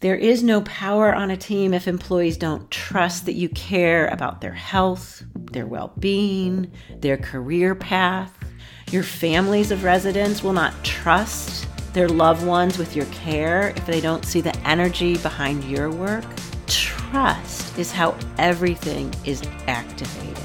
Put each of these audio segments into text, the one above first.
There is no power on a team if employees don't trust that you care about their health, their well being, their career path. Your families of residents will not trust their loved ones with your care if they don't see the energy behind your work. Trust is how everything is activated.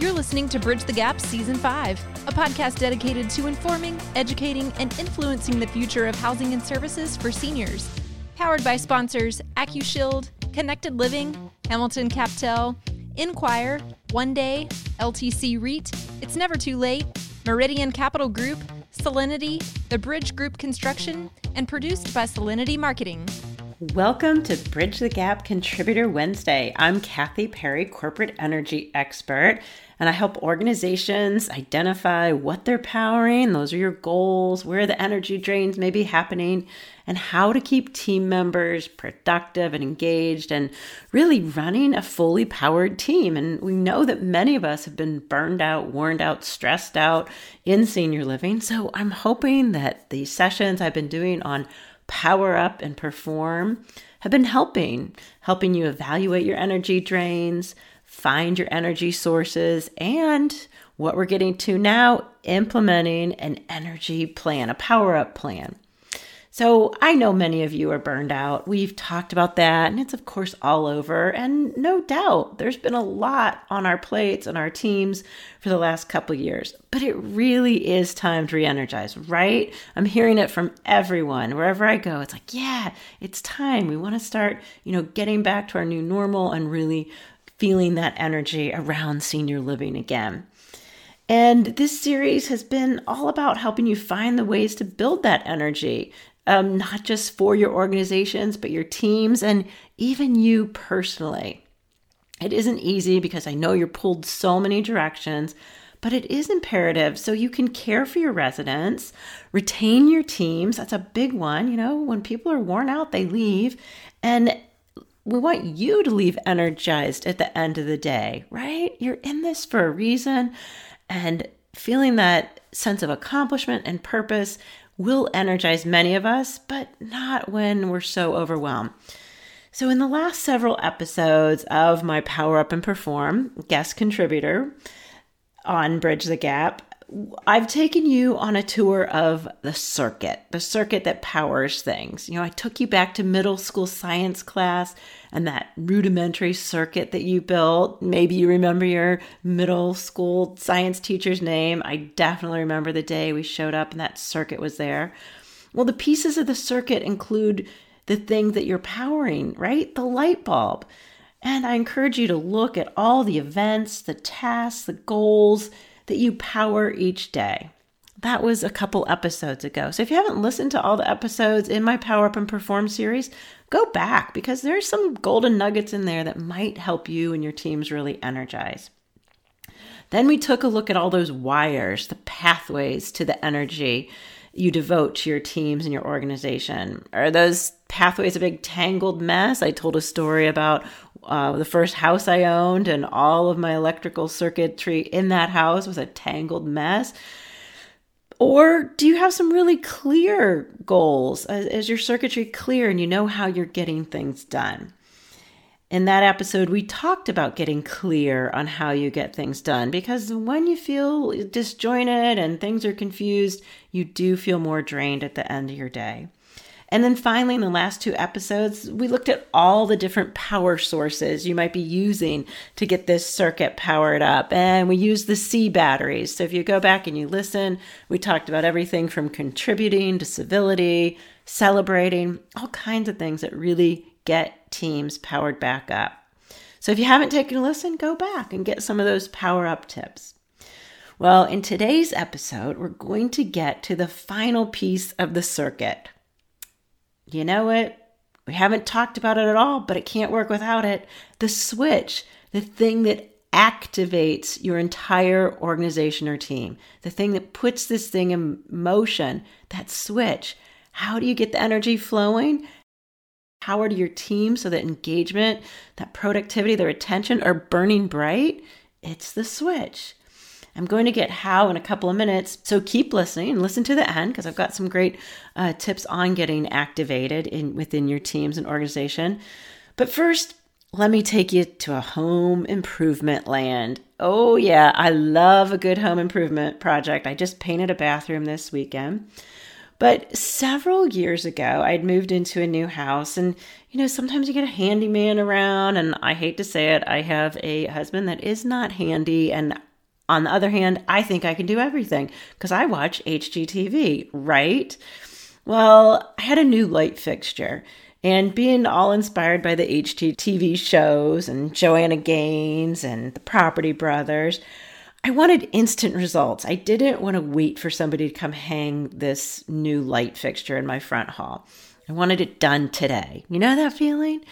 You're listening to Bridge the Gap Season 5, a podcast dedicated to informing, educating, and influencing the future of housing and services for seniors. Powered by sponsors AccuShield, Connected Living, Hamilton CapTel, Enquire, One Day, LTC REIT, It's Never Too Late, Meridian Capital Group, Solinity, The Bridge Group Construction, and produced by Solinity Marketing. Welcome to Bridge the Gap Contributor Wednesday. I'm Kathy Parry, corporate energy expert, and I help organizations identify what they're powering. Those are your goals, where the energy drains may be happening, and how to keep team members productive and engaged and really running a fully powered team. And we know that many of us have been burned out, worn out, stressed out in senior living. So I'm hoping that the sessions I've been doing on power up and perform have been helping, helping you evaluate your energy drains, find your energy sources, and what we're getting to now, implementing an energy plan, a power up plan. So I know many of you are burned out. We've talked about that, and it's of course all over. And no doubt, there's been a lot on our plates and our teams for the last couple years. But it really is time to re-energize, right? I'm hearing it from everyone wherever I go. It's like, yeah, it's time. We want to start, you know, getting back to our new normal and really feeling that energy around senior living again. And this series has been all about helping you find the ways to build that energy, um, not just for your organizations, but your teams and even you personally. It isn't easy because I know you're pulled so many directions, but it is imperative so you can care for your residents, retain your teams. That's a big one. You know, when people are worn out, they leave. And we want you to leave energized at the end of the day, right? You're in this for a reason. And feeling that sense of accomplishment and purpose will energize many of us, but not when we're so overwhelmed. So, in the last several episodes of my Power Up and Perform guest contributor on Bridge the Gap, I've taken you on a tour of the circuit, the circuit that powers things. You know, I took you back to middle school science class and that rudimentary circuit that you built. Maybe you remember your middle school science teacher's name. I definitely remember the day we showed up and that circuit was there. Well, the pieces of the circuit include the thing that you're powering, right? The light bulb. And I encourage you to look at all the events, the tasks, the goals that you power each day. That was a couple episodes ago. So if you haven't listened to all the episodes in my Power Up and Perform series, go back because there's some golden nuggets in there that might help you and your teams really energize. Then we took a look at all those wires, the pathways to the energy you devote to your teams and your organization. Are those pathways a big tangled mess? I told a story about uh, the first house I owned, and all of my electrical circuitry in that house was a tangled mess. Or do you have some really clear goals? Is your circuitry clear and you know how you're getting things done? In that episode, we talked about getting clear on how you get things done because when you feel disjointed and things are confused, you do feel more drained at the end of your day. And then finally, in the last two episodes, we looked at all the different power sources you might be using to get this circuit powered up. And we used the C batteries. So if you go back and you listen, we talked about everything from contributing to civility, celebrating, all kinds of things that really get teams powered back up. So if you haven't taken a listen, go back and get some of those power up tips. Well, in today's episode, we're going to get to the final piece of the circuit you know it. We haven't talked about it at all, but it can't work without it. The switch, the thing that activates your entire organization or team, the thing that puts this thing in motion, that switch. How do you get the energy flowing? Power to your team so that engagement, that productivity, their attention are burning bright? It's the switch. I'm going to get how in a couple of minutes. So keep listening and listen to the end because I've got some great uh, tips on getting activated in within your teams and organization. But first, let me take you to a home improvement land. Oh, yeah, I love a good home improvement project. I just painted a bathroom this weekend. But several years ago, I'd moved into a new house, and you know, sometimes you get a handyman around, and I hate to say it, I have a husband that is not handy. And on the other hand, I think I can do everything because I watch HGTV, right? Well, I had a new light fixture. And being all inspired by the HGTV shows and Joanna Gaines and the Property Brothers, I wanted instant results. I didn't want to wait for somebody to come hang this new light fixture in my front hall. I wanted it done today. You know that feeling?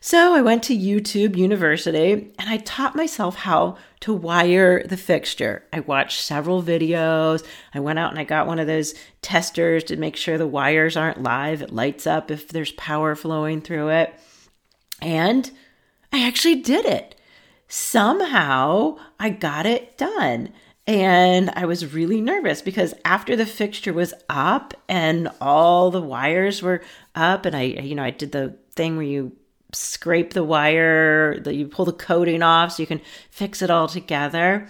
So I went to YouTube University and I taught myself how to wire the fixture. I watched several videos. I went out and I got one of those testers to make sure the wires aren't live. It lights up if there's power flowing through it. And I actually did it somehow I got it done. And I was really nervous because after the fixture was up and all the wires were up, and I, you know, I did the thing where you scrape the wire, that you pull the coating off so you can fix it all together.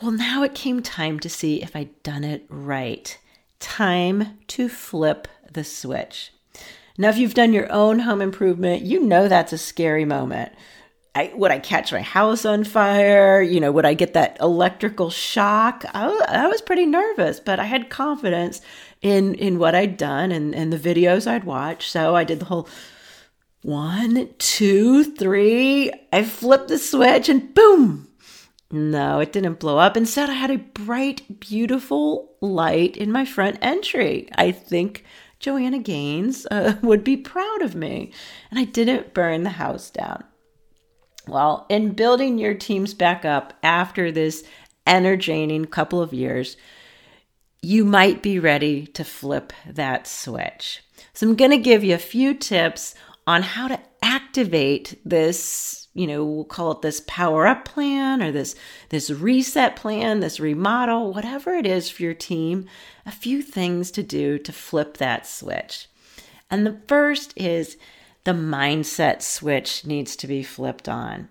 Well, now it came time to see if I'd done it right. Time to flip the switch. Now, if you've done your own home improvement, you know that's a scary moment I, would I catch my house on fire? You know, would I get that electrical shock? I, I was pretty nervous, but I had confidence in in what I'd done and, and the videos I'd watched. So I did the whole one, two, three. I flipped the switch and boom. No, it didn't blow up. Instead, I had a bright, beautiful light in my front entry. I think Joanna Gaines uh, would be proud of me. And I didn't burn the house down. Well, in building your teams back up after this energizing couple of years, you might be ready to flip that switch. So, I'm going to give you a few tips on how to activate this, you know, we'll call it this power up plan or this this reset plan, this remodel, whatever it is for your team, a few things to do to flip that switch. And the first is the mindset switch needs to be flipped on.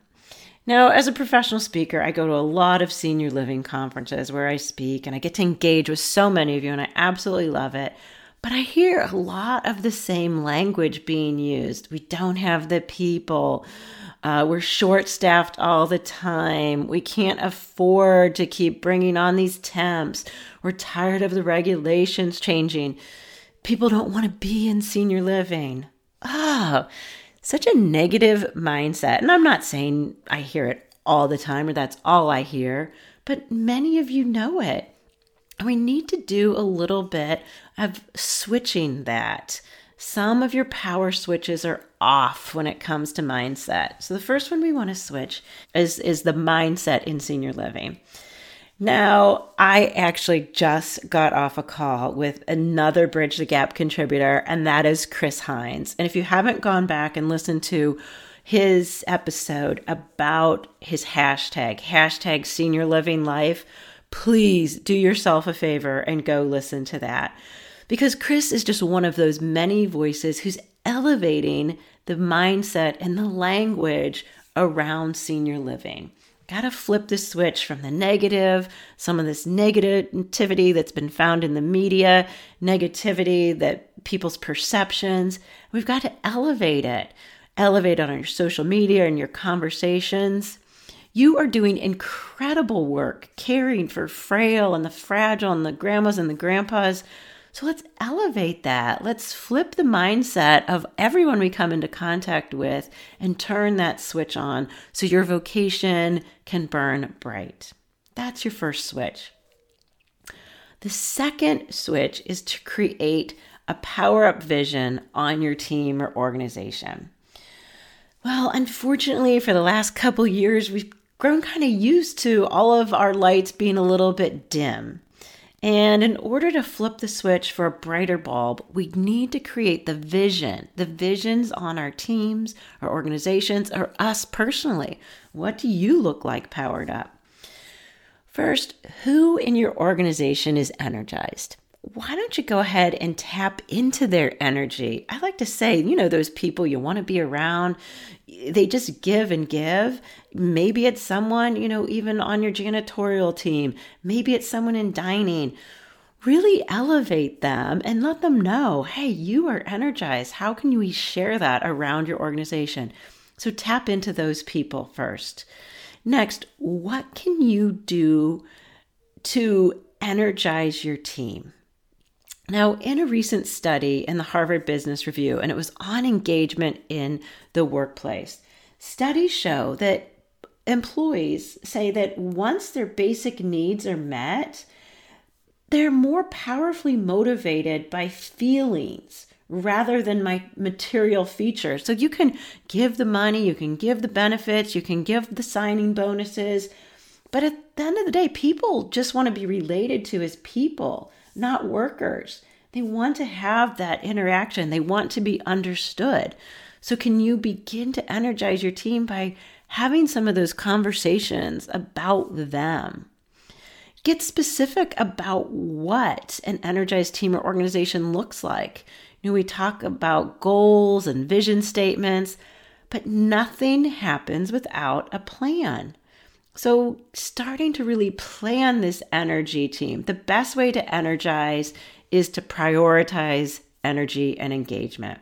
Now, as a professional speaker, I go to a lot of senior living conferences where I speak and I get to engage with so many of you, and I absolutely love it. But I hear a lot of the same language being used. We don't have the people. Uh, we're short staffed all the time. We can't afford to keep bringing on these temps. We're tired of the regulations changing. People don't want to be in senior living oh, such a negative mindset. And I'm not saying I hear it all the time or that's all I hear, but many of you know it. We need to do a little bit of switching that. Some of your power switches are off when it comes to mindset. So the first one we want to switch is is the mindset in senior living. Now, I actually just got off a call with another Bridge the Gap contributor, and that is Chris Hines. And if you haven't gone back and listened to his episode about his hashtag, hashtag senior living life, please do yourself a favor and go listen to that. Because Chris is just one of those many voices who's elevating the mindset and the language around senior living got to flip the switch from the negative, some of this negativity that's been found in the media, negativity that people's perceptions. We've got to elevate it, elevate on your social media and your conversations. You are doing incredible work caring for frail and the fragile and the grandmas and the grandpas so let's elevate that. Let's flip the mindset of everyone we come into contact with and turn that switch on so your vocation can burn bright. That's your first switch. The second switch is to create a power up vision on your team or organization. Well, unfortunately, for the last couple years, we've grown kind of used to all of our lights being a little bit dim. And in order to flip the switch for a brighter bulb, we need to create the vision, the visions on our teams, our organizations, or us personally. What do you look like powered up? First, who in your organization is energized? Why don't you go ahead and tap into their energy? I like to say, you know, those people you want to be around, they just give and give. Maybe it's someone, you know, even on your janitorial team, maybe it's someone in dining. Really elevate them and let them know hey, you are energized. How can we share that around your organization? So tap into those people first. Next, what can you do to energize your team? Now, in a recent study in the Harvard Business Review, and it was on engagement in the workplace, studies show that employees say that once their basic needs are met, they're more powerfully motivated by feelings rather than my material features. So you can give the money, you can give the benefits, you can give the signing bonuses. But at the end of the day, people just want to be related to as people, not workers. They want to have that interaction, they want to be understood. So, can you begin to energize your team by having some of those conversations about them? Get specific about what an energized team or organization looks like. You know, we talk about goals and vision statements, but nothing happens without a plan. So, starting to really plan this energy team, the best way to energize is to prioritize energy and engagement.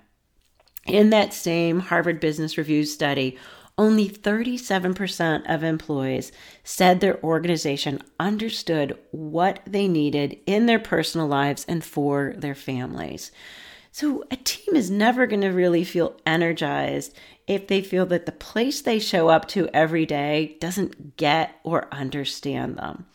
In that same Harvard Business Review study, only 37% of employees said their organization understood what they needed in their personal lives and for their families. So, a team is never going to really feel energized if they feel that the place they show up to every day doesn't get or understand them.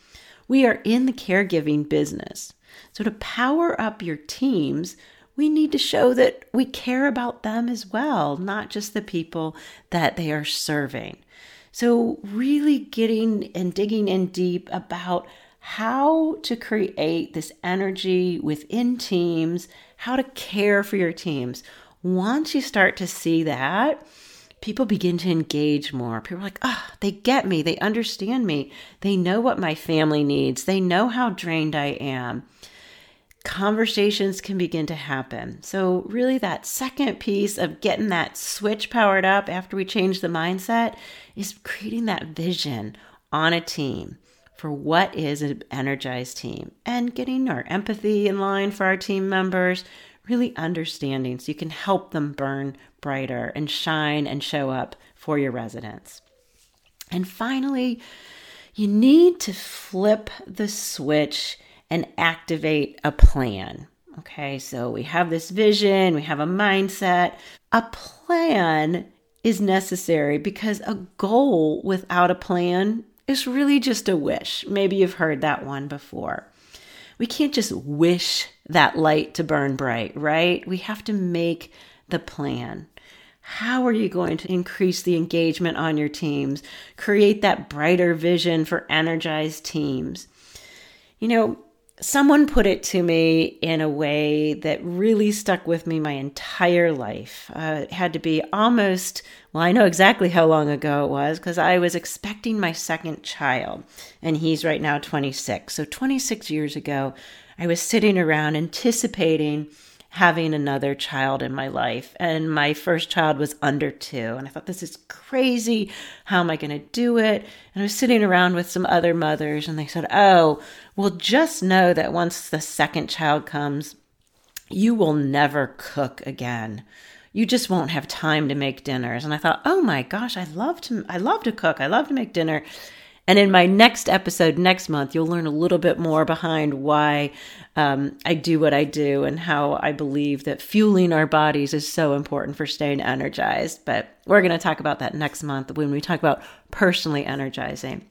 We are in the caregiving business. So, to power up your teams, we need to show that we care about them as well, not just the people that they are serving. So, really getting and digging in deep about how to create this energy within teams, how to care for your teams. Once you start to see that, people begin to engage more. People are like, oh, they get me. They understand me. They know what my family needs. They know how drained I am. Conversations can begin to happen. So, really, that second piece of getting that switch powered up after we change the mindset is creating that vision on a team for what is an energized team and getting our empathy in line for our team members, really understanding so you can help them burn brighter and shine and show up for your residents. And finally, you need to flip the switch and activate a plan. Okay, so we have this vision, we have a mindset. A plan is necessary because a goal without a plan is really just a wish. Maybe you've heard that one before. We can't just wish that light to burn bright, right? We have to make the plan. How are you going to increase the engagement on your teams? Create that brighter vision for energized teams. You know, someone put it to me in a way that really stuck with me my entire life. Uh, it had to be almost, well, I know exactly how long ago it was because I was expecting my second child, and he's right now 26. So, 26 years ago, I was sitting around anticipating having another child in my life. And my first child was under two. And I thought, this is crazy. How am I going to do it? And I was sitting around with some other mothers, and they said, oh, well, just know that once the second child comes, you will never cook again. You just won't have time to make dinners. And I thought, oh my gosh, I love to I love to cook. I love to make dinner. And in my next episode next month, you'll learn a little bit more behind why um, I do what I do and how I believe that fueling our bodies is so important for staying energized. But we're going to talk about that next month when we talk about personally energizing.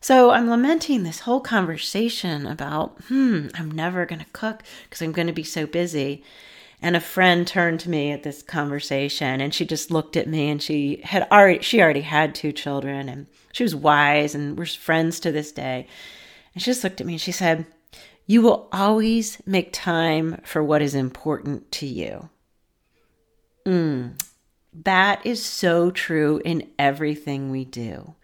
So I'm lamenting this whole conversation about, hmm, I'm never going to cook because I'm going to be so busy. And a friend turned to me at this conversation and she just looked at me and she had already she already had two children and she was wise and we're friends to this day. And she just looked at me and she said, You will always make time for what is important to you. Mm, that is so true in everything we do.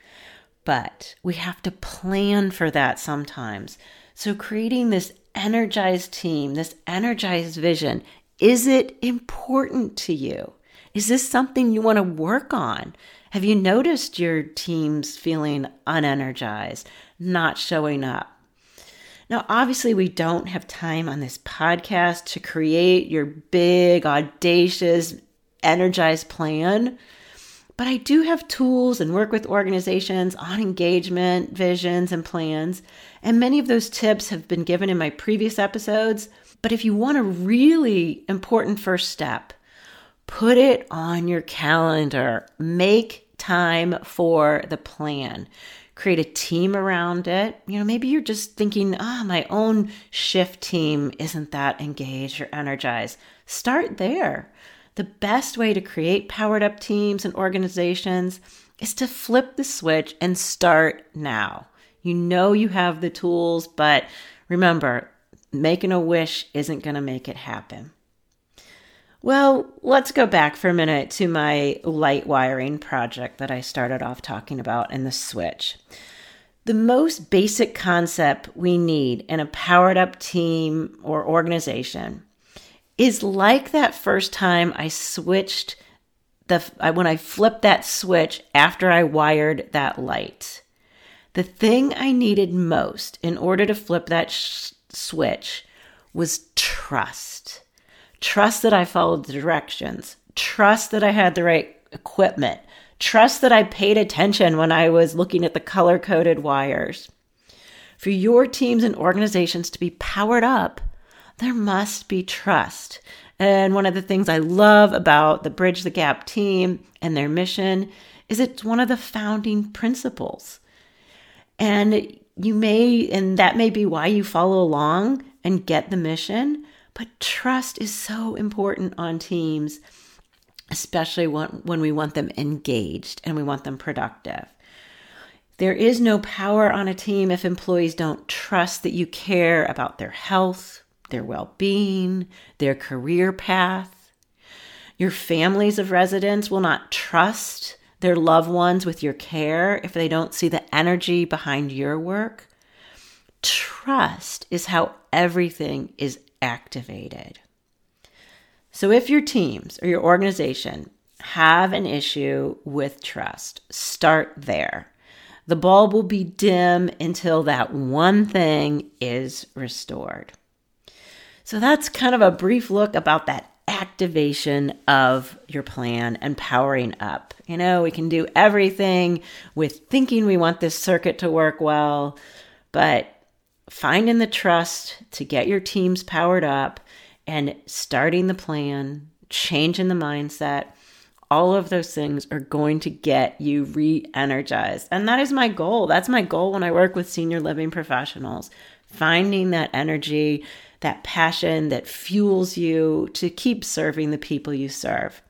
But we have to plan for that sometimes. So, creating this energized team, this energized vision, is it important to you? Is this something you want to work on? Have you noticed your teams feeling unenergized, not showing up? Now, obviously, we don't have time on this podcast to create your big, audacious, energized plan. But I do have tools and work with organizations on engagement, visions, and plans. And many of those tips have been given in my previous episodes. But if you want a really important first step, put it on your calendar. Make time for the plan. Create a team around it. You know, maybe you're just thinking, ah, oh, my own shift team isn't that engaged or energized. Start there. The best way to create powered up teams and organizations is to flip the switch and start now. You know you have the tools, but remember, making a wish isn't going to make it happen. Well, let's go back for a minute to my light wiring project that I started off talking about in the switch. The most basic concept we need in a powered up team or organization is like that first time I switched the when I flipped that switch after I wired that light. The thing I needed most in order to flip that switch was trust. Trust that I followed the directions. Trust that I had the right equipment. Trust that I paid attention when I was looking at the color coded wires. For your teams and organizations to be powered up, there must be trust. And one of the things I love about the Bridge the Gap team and their mission is it's one of the founding principles. And you may, and that may be why you follow along and get the mission, but trust is so important on teams, especially when, when we want them engaged and we want them productive. There is no power on a team if employees don't trust that you care about their health, their well being, their career path. Your families of residents will not trust their loved ones with your care if they don't see the energy behind your work. Trust is how everything is activated. So, if your teams or your organization have an issue with trust, start there. The bulb will be dim until that one thing is restored. So that's kind of a brief look about that activation of your plan and powering up. You know, we can do everything with thinking we want this circuit to work well, but finding the trust to get your teams powered up and starting the plan, changing the mindset, all of those things are going to get you re energized. And that is my goal. That's my goal when I work with senior living professionals, finding that energy that passion that fuels you to keep serving the people you serve.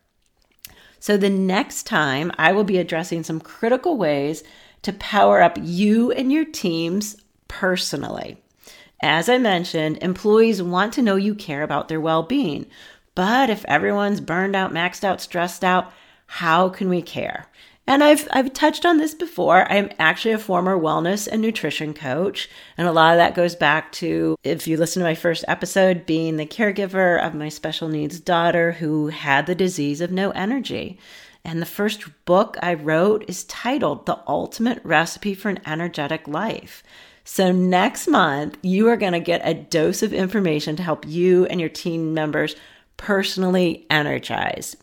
So, the next time I will be addressing some critical ways to power up you and your teams personally. As I mentioned, employees want to know you care about their well being. But if everyone's burned out, maxed out, stressed out, how can we care? And I've I've touched on this before. I'm actually a former wellness and nutrition coach, and a lot of that goes back to if you listen to my first episode being the caregiver of my special needs daughter who had the disease of no energy. And the first book I wrote is titled The Ultimate Recipe for an Energetic Life. So, next month, you are going to get a dose of information to help you and your team members personally energize.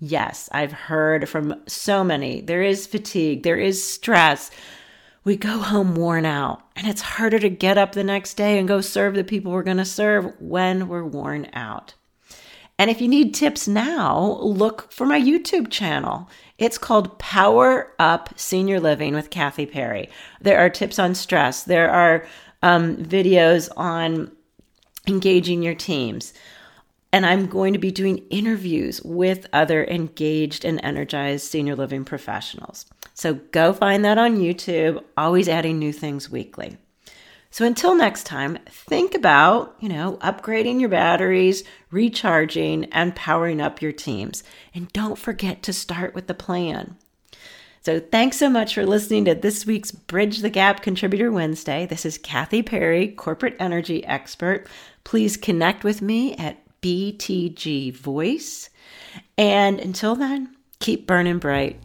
Yes, I've heard from so many. There is fatigue, there is stress. We go home worn out, and it's harder to get up the next day and go serve the people we're going to serve when we're worn out. And if you need tips now, look for my YouTube channel. It's called Power Up Senior Living with Kathy Parry. There are tips on stress, there are um, videos on engaging your teams. And I'm going to be doing interviews with other engaged and energized senior living professionals. So go find that on YouTube, always adding new things weekly. So until next time, think about, you know, upgrading your batteries, recharging, and powering up your teams. And don't forget to start with the plan. So thanks so much for listening to this week's Bridge the Gap Contributor Wednesday. This is Kathy Parry, corporate energy expert. Please connect with me at BTG Voice. And until then, keep burning bright.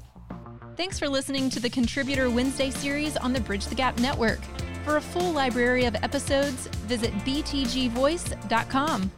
Thanks for listening to the Contributor Wednesday series on the Bridge the Gap Network. For a full library of episodes, visit btgvoice.com.